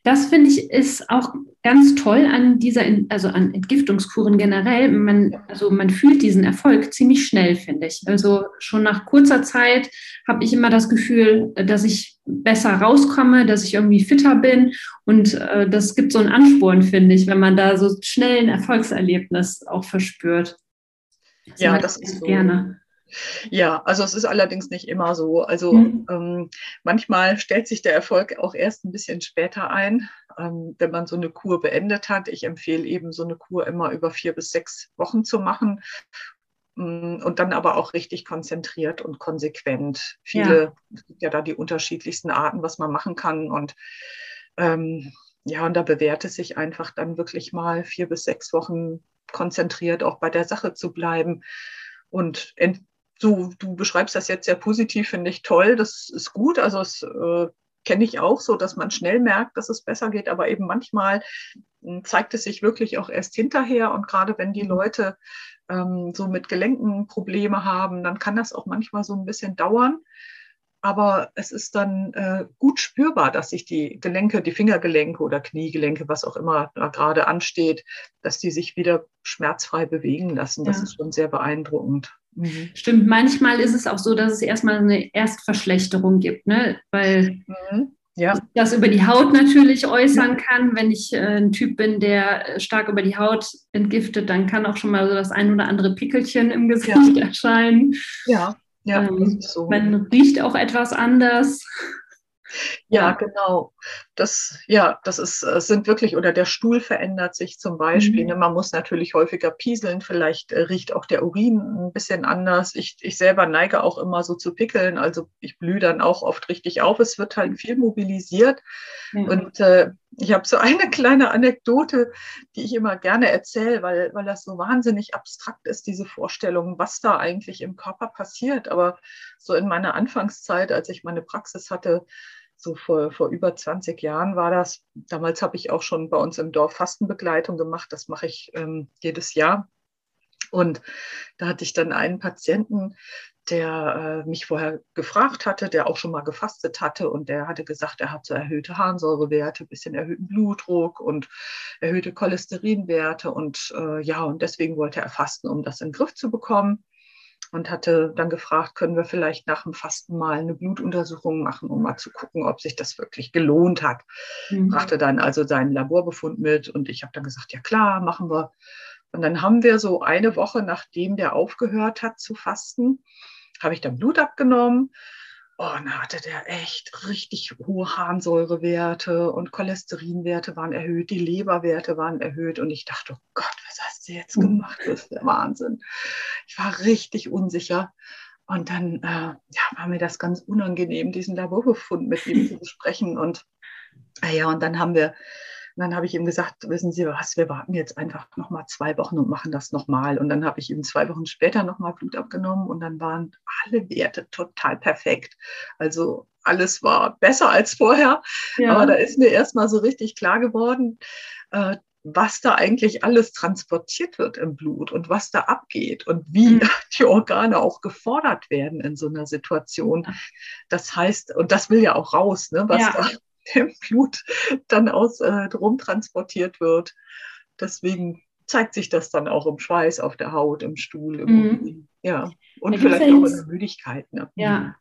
das finde ich ist auch ganz toll an dieser, also an Entgiftungskuren generell. Man, also man fühlt diesen Erfolg ziemlich schnell, finde ich. Also schon nach kurzer Zeit habe ich immer das Gefühl, dass ich besser rauskomme, dass ich irgendwie fitter bin. Und äh, das gibt so einen Ansporn, finde ich, wenn man da so schnell ein Erfolgserlebnis auch verspürt. Das ja, das ist so. gerne. Ja, also es ist allerdings nicht immer so. Also mhm. ähm, manchmal stellt sich der Erfolg auch erst ein bisschen später ein, ähm, wenn man so eine Kur beendet hat. Ich empfehle eben so eine Kur immer über vier bis sechs Wochen zu machen mm, und dann aber auch richtig konzentriert und konsequent. Viele, ja. es gibt ja da die unterschiedlichsten Arten, was man machen kann und ähm, ja, und da bewährt es sich einfach dann wirklich mal vier bis sechs Wochen konzentriert auch bei der Sache zu bleiben und du, du beschreibst das jetzt sehr positiv, finde ich toll. Das ist gut. Also es äh, kenne ich auch so, dass man schnell merkt, dass es besser geht, aber eben manchmal hm, zeigt es sich wirklich auch erst hinterher. Und gerade wenn die mhm. Leute ähm, so mit Gelenken Probleme haben, dann kann das auch manchmal so ein bisschen dauern. Aber es ist dann äh, gut spürbar, dass sich die Gelenke, die Fingergelenke oder Kniegelenke, was auch immer gerade ansteht, dass die sich wieder schmerzfrei bewegen lassen. Das ja. ist schon sehr beeindruckend. Mhm. Stimmt, manchmal ist es auch so, dass es erstmal eine Erstverschlechterung gibt, ne? weil mhm. ja. das über die Haut natürlich äußern kann. Wenn ich äh, ein Typ bin, der äh, stark über die Haut entgiftet, dann kann auch schon mal so das ein oder andere Pickelchen im Gesicht ja. erscheinen. Ja, ja. Ähm, so. Man riecht auch etwas anders. Ja, genau. Das, ja, das ist, äh, sind wirklich, oder der Stuhl verändert sich zum Beispiel. Mhm. Ne? Man muss natürlich häufiger pieseln, vielleicht äh, riecht auch der Urin ein bisschen anders. Ich, ich selber neige auch immer so zu pickeln, also ich blühe dann auch oft richtig auf. Es wird halt viel mobilisiert. Mhm. Und äh, ich habe so eine kleine Anekdote, die ich immer gerne erzähle, weil, weil das so wahnsinnig abstrakt ist, diese Vorstellung, was da eigentlich im Körper passiert. Aber so in meiner Anfangszeit, als ich meine Praxis hatte, so vor, vor über 20 Jahren war das. Damals habe ich auch schon bei uns im Dorf Fastenbegleitung gemacht. Das mache ich ähm, jedes Jahr. Und da hatte ich dann einen Patienten, der äh, mich vorher gefragt hatte, der auch schon mal gefastet hatte und der hatte gesagt, er hat so erhöhte Harnsäurewerte, bisschen erhöhten Blutdruck und erhöhte Cholesterinwerte und äh, ja, und deswegen wollte er fasten, um das in den Griff zu bekommen. Und hatte dann gefragt, können wir vielleicht nach dem Fasten mal eine Blutuntersuchung machen, um mal zu gucken, ob sich das wirklich gelohnt hat. Mhm. Brachte dann also seinen Laborbefund mit und ich habe dann gesagt, ja klar, machen wir. Und dann haben wir so eine Woche, nachdem der aufgehört hat zu fasten, habe ich dann Blut abgenommen Oh, und da hatte der echt richtig hohe Harnsäurewerte und Cholesterinwerte waren erhöht, die Leberwerte waren erhöht. Und ich dachte, oh Gott, du jetzt gemacht? Das ist der Wahnsinn. Ich war richtig unsicher. Und dann äh, ja, war mir das ganz unangenehm, diesen Laborbefund mit ihm zu besprechen. Und äh, ja, und dann haben wir dann habe ich ihm gesagt, wissen Sie was, wir warten jetzt einfach noch mal zwei Wochen und machen das nochmal. Und dann habe ich ihm zwei Wochen später nochmal Blut abgenommen und dann waren alle Werte total perfekt. Also alles war besser als vorher. Ja. Aber da ist mir erstmal so richtig klar geworden, äh, was da eigentlich alles transportiert wird im Blut und was da abgeht und wie mhm. die Organe auch gefordert werden in so einer Situation. Das heißt, und das will ja auch raus, ne, was ja. da im Blut dann aus äh, drum transportiert wird. Deswegen zeigt sich das dann auch im Schweiß auf der Haut, im Stuhl, im mhm. ja und vielleicht auch in der Müdigkeit. Ne? Ja.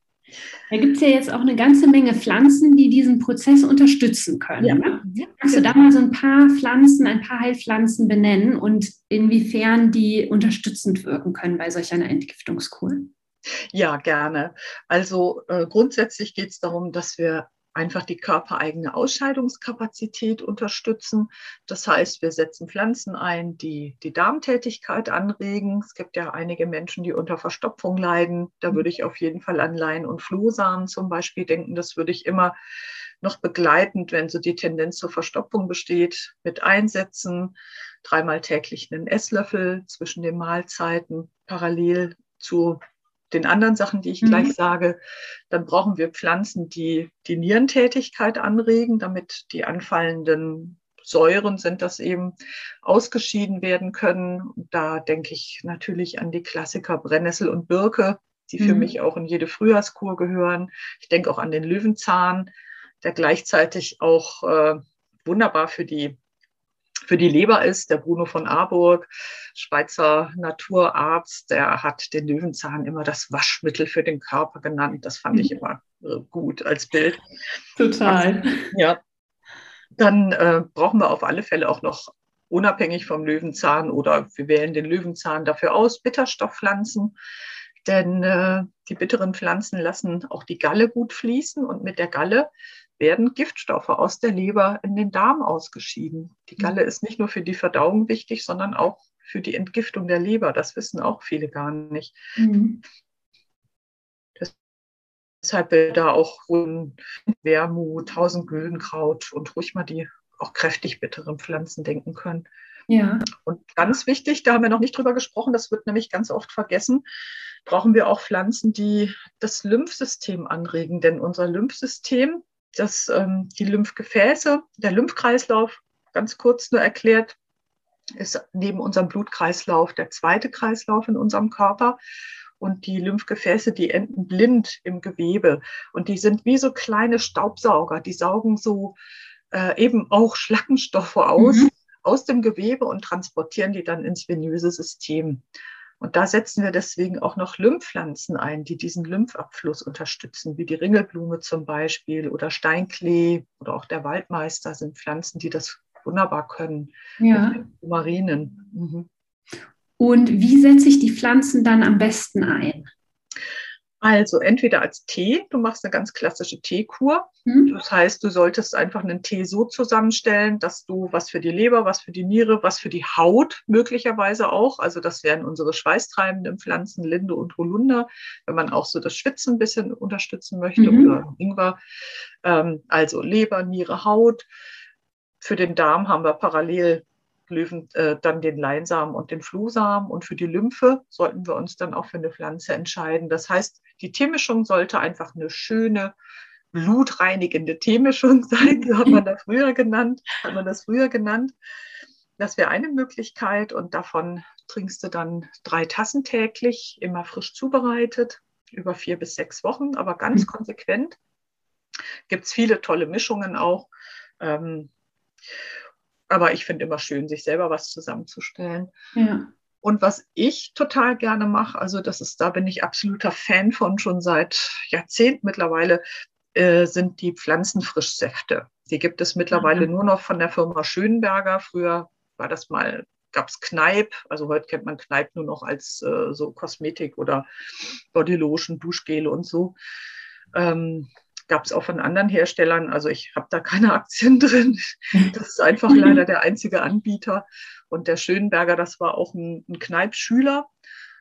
Da gibt es ja jetzt auch eine ganze Menge Pflanzen, die diesen Prozess unterstützen können. Ja. Ne? Kannst du da mal so ein paar Pflanzen, ein paar Heilpflanzen benennen und inwiefern die unterstützend wirken können bei solch einer Entgiftungskur? Ja, gerne. Also äh, grundsätzlich geht es darum, dass wir einfach die körpereigene Ausscheidungskapazität unterstützen. Das heißt, wir setzen Pflanzen ein, die die Darmtätigkeit anregen. Es gibt ja einige Menschen, die unter Verstopfung leiden. Da würde ich auf jeden Fall an Lein- und Flohsamen zum Beispiel denken. Das würde ich immer noch begleitend, wenn so die Tendenz zur Verstopfung besteht, mit einsetzen. Dreimal täglich einen Esslöffel zwischen den Mahlzeiten parallel zu den anderen Sachen, die ich mhm. gleich sage, dann brauchen wir Pflanzen, die die Nierentätigkeit anregen, damit die anfallenden Säuren sind, das eben ausgeschieden werden können. Da denke ich natürlich an die Klassiker Brennnessel und Birke, die für mhm. mich auch in jede Frühjahrskur gehören. Ich denke auch an den Löwenzahn, der gleichzeitig auch äh, wunderbar für die für die Leber ist. Der Bruno von Arburg, Schweizer Naturarzt, der hat den Löwenzahn immer das Waschmittel für den Körper genannt. Das fand ich mhm. immer äh, gut als Bild. Total. Ja. Dann äh, brauchen wir auf alle Fälle auch noch unabhängig vom Löwenzahn oder wir wählen den Löwenzahn dafür aus, Bitterstoffpflanzen. Denn äh, die bitteren Pflanzen lassen auch die Galle gut fließen und mit der Galle werden Giftstoffe aus der Leber in den Darm ausgeschieden. Die mhm. Galle ist nicht nur für die Verdauung wichtig, sondern auch für die Entgiftung der Leber. Das wissen auch viele gar nicht. Mhm. Deshalb will da auch Wermut, Tausendgüldenkraut und ruhig mal die auch kräftig bitteren Pflanzen denken können. Ja. Und ganz wichtig, da haben wir noch nicht drüber gesprochen, das wird nämlich ganz oft vergessen, brauchen wir auch Pflanzen, die das Lymphsystem anregen. Denn unser Lymphsystem dass ähm, die Lymphgefäße, der Lymphkreislauf, ganz kurz nur erklärt, ist neben unserem Blutkreislauf der zweite Kreislauf in unserem Körper. Und die Lymphgefäße, die enden blind im Gewebe. Und die sind wie so kleine Staubsauger. Die saugen so äh, eben auch Schlackenstoffe aus, mhm. aus dem Gewebe und transportieren die dann ins venöse System. Und da setzen wir deswegen auch noch Lymphpflanzen ein, die diesen Lymphabfluss unterstützen, wie die Ringelblume zum Beispiel oder Steinklee oder auch der Waldmeister sind Pflanzen, die das wunderbar können. Ja. Marinen. Mhm. Und wie setze ich die Pflanzen dann am besten ein? Also entweder als Tee, du machst eine ganz klassische Teekur. Mhm. Das heißt, du solltest einfach einen Tee so zusammenstellen, dass du was für die Leber, was für die Niere, was für die Haut möglicherweise auch, also das wären unsere schweißtreibenden Pflanzen, Linde und Holunder, wenn man auch so das Schwitzen ein bisschen unterstützen möchte mhm. oder Ingwer. Ähm, also Leber, Niere, Haut. Für den Darm haben wir parallel Löwen, äh, dann den Leinsamen und den Fluhsamen. Und für die Lymphe sollten wir uns dann auch für eine Pflanze entscheiden. Das heißt, die Teemischung sollte einfach eine schöne, blutreinigende Teemischung sein. So hat man das früher genannt. Hat man das früher genannt. Das wäre eine Möglichkeit. Und davon trinkst du dann drei Tassen täglich, immer frisch zubereitet, über vier bis sechs Wochen, aber ganz mhm. konsequent. Gibt es viele tolle Mischungen auch. Ähm, aber ich finde immer schön, sich selber was zusammenzustellen. Ja. Und was ich total gerne mache, also das ist, da bin ich absoluter Fan von schon seit Jahrzehnten mittlerweile, äh, sind die Pflanzenfrischsäfte. Die gibt es mittlerweile mhm. nur noch von der Firma Schönberger. Früher war das mal, gab es Kneipp, also heute kennt man Kneipp nur noch als äh, so Kosmetik oder Bodylotion, Duschgel und so. Ähm, gab es auch von anderen Herstellern. Also ich habe da keine Aktien drin. Das ist einfach leider der einzige Anbieter. Und der Schönberger, das war auch ein, ein Kneipp-Schüler,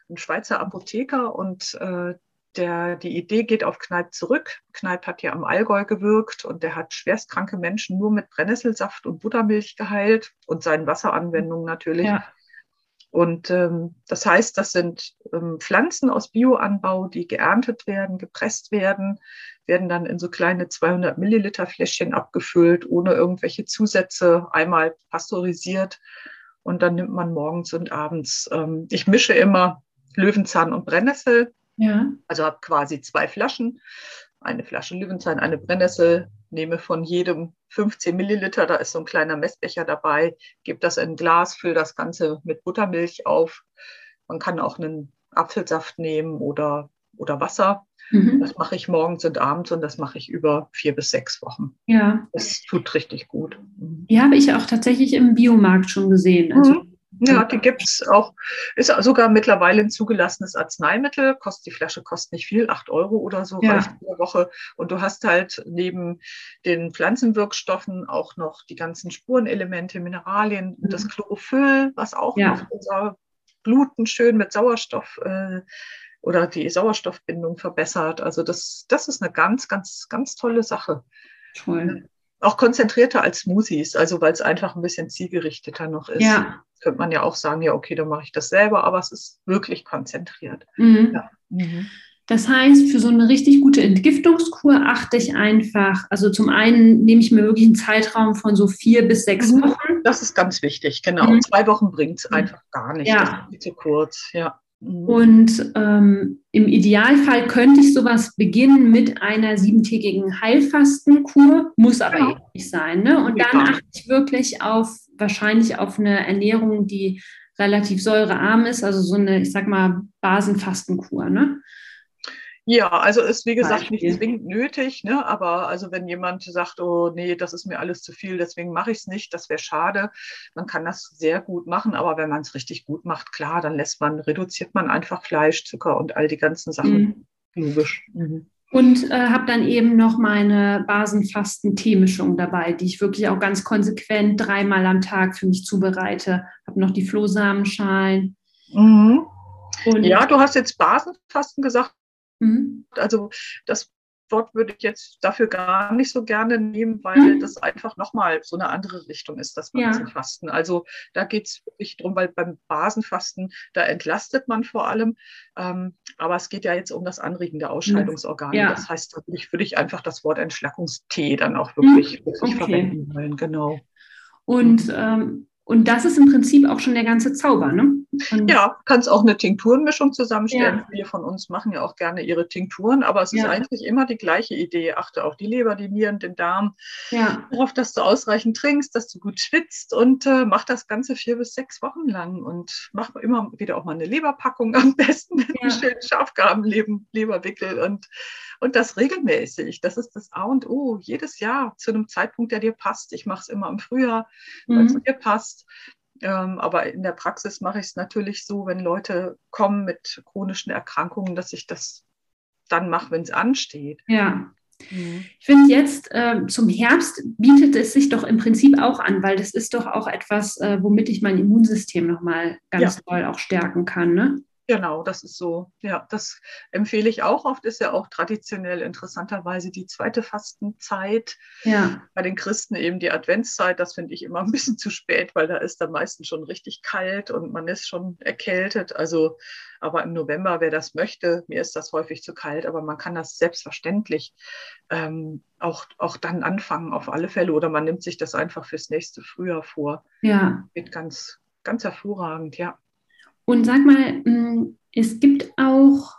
ein Schweizer Apotheker. Und äh, der, die Idee geht auf Kneipp zurück. Kneipp hat ja am Allgäu gewirkt und der hat schwerstkranke Menschen nur mit Brennnesselsaft und Buttermilch geheilt und seinen Wasseranwendungen natürlich. Ja. Und ähm, das heißt, das sind ähm, Pflanzen aus Bioanbau, die geerntet werden, gepresst werden, werden dann in so kleine 200 Milliliter Fläschchen abgefüllt, ohne irgendwelche Zusätze, einmal pasteurisiert. Und dann nimmt man morgens und abends. Ähm, ich mische immer Löwenzahn und Brennnessel. Ja. Also habe quasi zwei Flaschen. Eine Flasche Löwenzahn, eine Brennnessel, nehme von jedem 15 Milliliter, da ist so ein kleiner Messbecher dabei, gebe das in ein Glas, fülle das Ganze mit Buttermilch auf. Man kann auch einen Apfelsaft nehmen oder, oder Wasser. Mhm. Das mache ich morgens und abends und das mache ich über vier bis sechs Wochen. Ja. Das tut richtig gut. Die habe ich auch tatsächlich im Biomarkt schon gesehen. Also mhm. Ja, die gibt es auch, ist sogar mittlerweile ein zugelassenes Arzneimittel, kostet die Flasche kostet nicht viel, acht Euro oder so, ja. reicht pro Woche. Und du hast halt neben den Pflanzenwirkstoffen auch noch die ganzen Spurenelemente, Mineralien, mhm. das Chlorophyll, was auch ja. noch unser Bluten schön mit Sauerstoff äh, oder die Sauerstoffbindung verbessert. Also das, das ist eine ganz, ganz, ganz tolle Sache. Toll. Auch konzentrierter als Smoothies, also weil es einfach ein bisschen zielgerichteter noch ist. Ja. Könnte man ja auch sagen, ja, okay, dann mache ich das selber, aber es ist wirklich konzentriert. Mhm. Ja. Mhm. Das heißt, für so eine richtig gute Entgiftungskur achte ich einfach, also zum einen nehme ich mir wirklich einen Zeitraum von so vier bis sechs mhm. Wochen. Das ist ganz wichtig, genau. Mhm. Zwei Wochen bringt es mhm. einfach gar nicht. Ja. Das ist viel zu kurz, ja. Mhm. Und ähm, im Idealfall könnte ich sowas beginnen mit einer siebentägigen Heilfastenkur, muss aber ja. nicht sein. Ne? Und dann achte ich wirklich auf, wahrscheinlich auf eine Ernährung, die relativ säurearm ist, also so eine, ich sag mal, Basenfastenkur. Ne? Ja, also ist wie gesagt Beispiel. nicht zwingend nötig, ne? aber also wenn jemand sagt, oh nee, das ist mir alles zu viel, deswegen mache ich es nicht, das wäre schade. Man kann das sehr gut machen, aber wenn man es richtig gut macht, klar, dann lässt man, reduziert man einfach Fleisch, Zucker und all die ganzen Sachen. Mhm. Logisch. Mhm. Und äh, habe dann eben noch meine Basenfasten-Teemischung dabei, die ich wirklich auch ganz konsequent dreimal am Tag für mich zubereite. Habe noch die Flohsamenschalen. Mhm. ja, du hast jetzt Basenfasten gesagt. Mhm. Also das Wort würde ich jetzt dafür gar nicht so gerne nehmen, weil mhm. das einfach nochmal so eine andere Richtung ist, das Basenfasten. Ja. Also da geht es wirklich darum, weil beim Basenfasten, da entlastet man vor allem. Ähm, aber es geht ja jetzt um das Anregen der Ausscheidungsorgane. Ja. Das heißt, da würde ich, würde ich einfach das Wort Entschlackungstee dann auch wirklich, mhm. wirklich okay. verwenden wollen. Genau. Und ähm, und das ist im Prinzip auch schon der ganze Zauber, ne? Und ja, kannst auch eine Tinkturenmischung zusammenstellen. Ja. Viele von uns machen ja auch gerne ihre Tinkturen, aber es ja. ist eigentlich immer die gleiche Idee. Achte auf die Leber, die Nieren, den Darm, ja. darauf, dass du ausreichend trinkst, dass du gut schwitzt und äh, mach das Ganze vier bis sechs Wochen lang und mach immer wieder auch mal eine Leberpackung am besten mit ja. einem schönen Schafgarben-Leberwickel und, und das regelmäßig. Das ist das A und O. Jedes Jahr zu einem Zeitpunkt, der dir passt. Ich mache es immer im Frühjahr, weil es mhm. mir passt passt. Ähm, aber in der Praxis mache ich es natürlich so, wenn Leute kommen mit chronischen Erkrankungen, dass ich das dann mache, wenn es ansteht. Ja. Mhm. Ich finde jetzt äh, zum Herbst bietet es sich doch im Prinzip auch an, weil das ist doch auch etwas, äh, womit ich mein Immunsystem nochmal ganz ja. toll auch stärken kann. Ne? Genau, das ist so. Ja, das empfehle ich auch. Oft ist ja auch traditionell interessanterweise die zweite Fastenzeit. Ja. Bei den Christen eben die Adventszeit. Das finde ich immer ein bisschen zu spät, weil da ist dann meistens schon richtig kalt und man ist schon erkältet. Also, aber im November, wer das möchte, mir ist das häufig zu kalt, aber man kann das selbstverständlich ähm, auch, auch dann anfangen auf alle Fälle oder man nimmt sich das einfach fürs nächste Frühjahr vor. Ja. Geht ganz, ganz hervorragend, ja. Und sag mal, mm, es gibt auch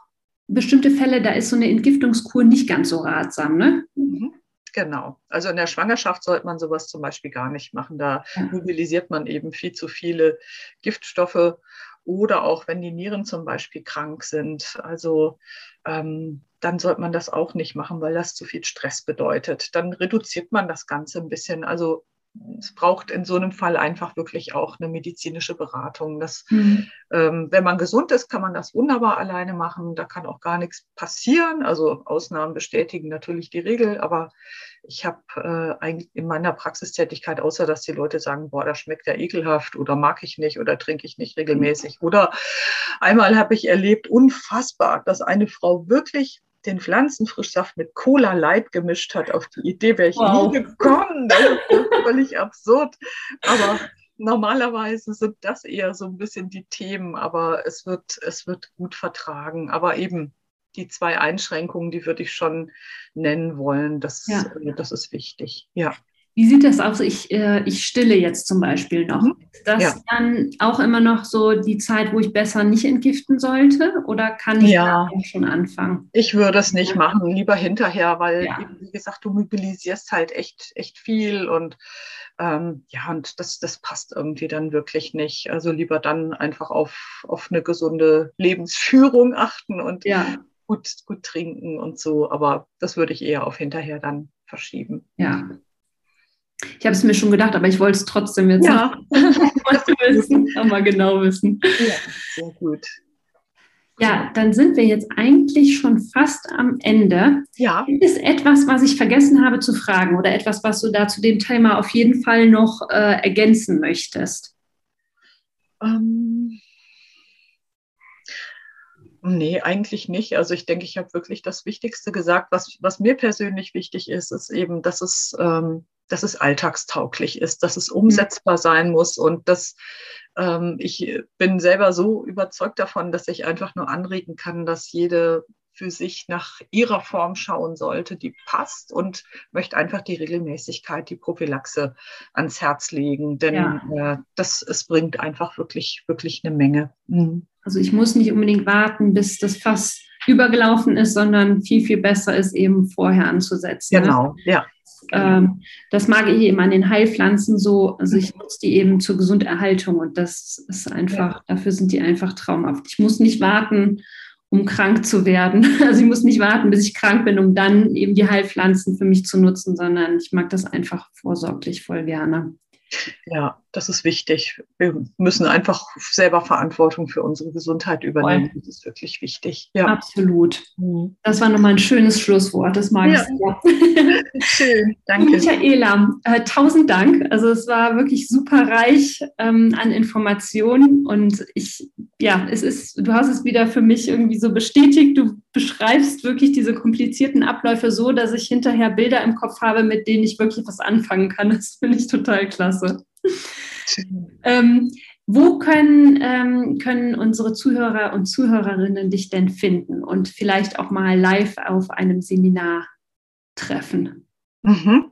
bestimmte Fälle, da ist so eine Entgiftungskur nicht ganz so ratsam, ne? Mhm. Genau. Also in der Schwangerschaft sollte man sowas zum Beispiel gar nicht machen. Da ja. mobilisiert man eben viel zu viele Giftstoffe oder auch wenn die Nieren zum Beispiel krank sind. Also ähm, dann sollte man das auch nicht machen, weil das zu viel Stress bedeutet. Dann reduziert man das Ganze ein bisschen. Also es braucht in so einem Fall einfach wirklich auch eine medizinische Beratung. Das, mhm. ähm, wenn man gesund ist, kann man das wunderbar alleine machen. Da kann auch gar nichts passieren. Also Ausnahmen bestätigen natürlich die Regel, aber ich habe äh, eigentlich in meiner Praxistätigkeit, außer dass die Leute sagen, boah, das schmeckt ja ekelhaft oder mag ich nicht oder trinke ich nicht regelmäßig. Oder einmal habe ich erlebt, unfassbar, dass eine Frau wirklich den Pflanzenfrischsaft mit Cola Light gemischt hat. Auf die Idee wäre ich wow. nie gekommen. Das ist völlig absurd. Aber normalerweise sind das eher so ein bisschen die Themen, aber es wird, es wird gut vertragen. Aber eben die zwei Einschränkungen, die würde ich schon nennen wollen. Das, ja. das ist wichtig. Ja. Wie sieht das aus? Ich, äh, ich stille jetzt zum Beispiel noch. Mhm. Ist das ja. dann auch immer noch so die Zeit, wo ich besser nicht entgiften sollte? Oder kann ich ja. schon anfangen? Ich würde es nicht ja. machen, lieber hinterher, weil, ja. eben, wie gesagt, du mobilisierst halt echt, echt viel und ähm, ja, und das, das passt irgendwie dann wirklich nicht. Also lieber dann einfach auf, auf eine gesunde Lebensführung achten und gut, gut trinken und so. Aber das würde ich eher auf hinterher dann verschieben. Ja. Ich habe es mir schon gedacht, aber ich wollte es trotzdem jetzt ja. wissen, mal genau wissen. Ja, sehr gut. Ja, dann sind wir jetzt eigentlich schon fast am Ende. Ja. Gibt es etwas, was ich vergessen habe zu fragen oder etwas, was du da zu dem Thema auf jeden Fall noch äh, ergänzen möchtest? Ähm, nee, eigentlich nicht. Also ich denke, ich habe wirklich das Wichtigste gesagt. Was, was mir persönlich wichtig ist, ist eben, dass es ähm, dass es alltagstauglich ist, dass es umsetzbar sein muss und dass ähm, ich bin selber so überzeugt davon, dass ich einfach nur anregen kann, dass jede für sich nach ihrer Form schauen sollte, die passt und möchte einfach die Regelmäßigkeit, die Prophylaxe ans Herz legen, denn ja. äh, das, es bringt einfach wirklich, wirklich eine Menge. Mhm. Also ich muss nicht unbedingt warten, bis das Fass übergelaufen ist, sondern viel, viel besser ist eben vorher anzusetzen. Ne? Genau, ne? ja. Ähm, das mag ich eben an den Heilpflanzen so. Also ich nutze die eben zur Gesunderhaltung und das ist einfach, ja. dafür sind die einfach traumhaft. Ich muss nicht warten, um krank zu werden. Also ich muss nicht warten, bis ich krank bin, um dann eben die Heilpflanzen für mich zu nutzen, sondern ich mag das einfach vorsorglich voll gerne. Ja, das ist wichtig. Wir müssen einfach selber Verantwortung für unsere Gesundheit übernehmen. Voll. Das ist wirklich wichtig. Ja. Absolut. Mhm. Das war nochmal ein schönes Schlusswort. Das mag ja. ich sehr. Schön, danke. Michaela, äh, tausend Dank. Also es war wirklich super reich ähm, an Informationen und ich, ja, es ist, du hast es wieder für mich irgendwie so bestätigt. Du beschreibst wirklich diese komplizierten Abläufe so, dass ich hinterher Bilder im Kopf habe, mit denen ich wirklich was anfangen kann. Das finde ich total klasse. Ähm, wo können, ähm, können unsere Zuhörer und Zuhörerinnen dich denn finden und vielleicht auch mal live auf einem Seminar treffen? Mhm.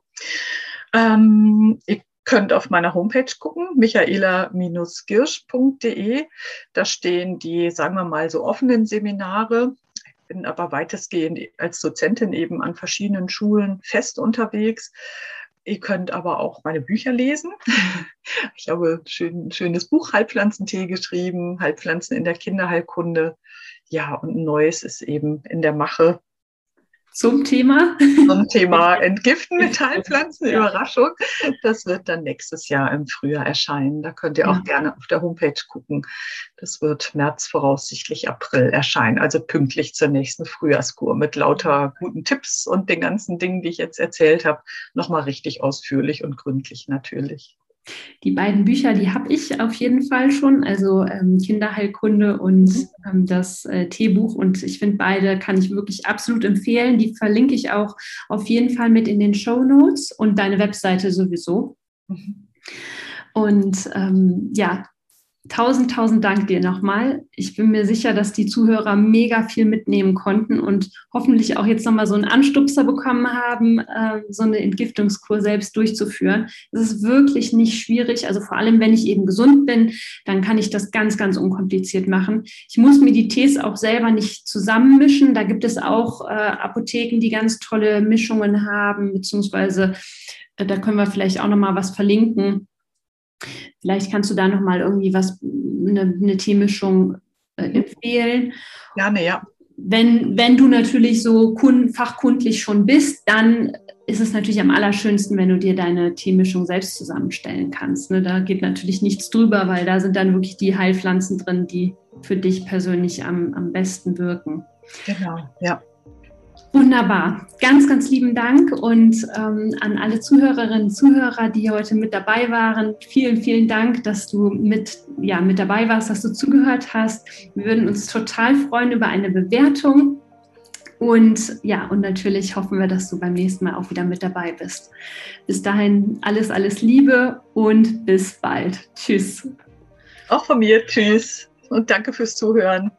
Ähm, ihr könnt auf meiner Homepage gucken, michaela-girsch.de. Da stehen die, sagen wir mal, so offenen Seminare. Ich bin aber weitestgehend als Dozentin eben an verschiedenen Schulen fest unterwegs. Ihr könnt aber auch meine Bücher lesen. Ich habe ein schön, schönes Buch Heilpflanzentee geschrieben, Heilpflanzen in der Kinderheilkunde. Ja, und ein neues ist eben in der Mache zum Thema? Zum Thema Entgiften mit Heilpflanzen, ja. Überraschung. Das wird dann nächstes Jahr im Frühjahr erscheinen. Da könnt ihr auch ja. gerne auf der Homepage gucken. Das wird März voraussichtlich April erscheinen, also pünktlich zur nächsten Frühjahrskur mit lauter guten Tipps und den ganzen Dingen, die ich jetzt erzählt habe, nochmal richtig ausführlich und gründlich natürlich. Die beiden Bücher, die habe ich auf jeden Fall schon, also ähm, Kinderheilkunde und mhm. ähm, das äh, Teebuch. Und ich finde, beide kann ich wirklich absolut empfehlen. Die verlinke ich auch auf jeden Fall mit in den Show Notes und deine Webseite sowieso. Mhm. Und ähm, ja, Tausend, tausend Dank dir nochmal. Ich bin mir sicher, dass die Zuhörer mega viel mitnehmen konnten und hoffentlich auch jetzt nochmal so einen Anstupser bekommen haben, äh, so eine Entgiftungskur selbst durchzuführen. Es ist wirklich nicht schwierig. Also vor allem, wenn ich eben gesund bin, dann kann ich das ganz, ganz unkompliziert machen. Ich muss mir die Tees auch selber nicht zusammenmischen. Da gibt es auch äh, Apotheken, die ganz tolle Mischungen haben, beziehungsweise äh, da können wir vielleicht auch nochmal was verlinken Vielleicht kannst du da noch mal irgendwie was eine, eine Teemischung äh, empfehlen. Gerne, ja. Wenn, wenn du natürlich so kund, fachkundlich schon bist, dann ist es natürlich am allerschönsten, wenn du dir deine Teemischung selbst zusammenstellen kannst. Ne? Da geht natürlich nichts drüber, weil da sind dann wirklich die Heilpflanzen drin, die für dich persönlich am, am besten wirken. Genau, ja. Wunderbar. Ganz, ganz lieben Dank und ähm, an alle Zuhörerinnen und Zuhörer, die heute mit dabei waren. Vielen, vielen Dank, dass du mit, ja, mit dabei warst, dass du zugehört hast. Wir würden uns total freuen über eine Bewertung. Und ja, und natürlich hoffen wir, dass du beim nächsten Mal auch wieder mit dabei bist. Bis dahin alles, alles Liebe und bis bald. Tschüss. Auch von mir. Tschüss. Und danke fürs Zuhören.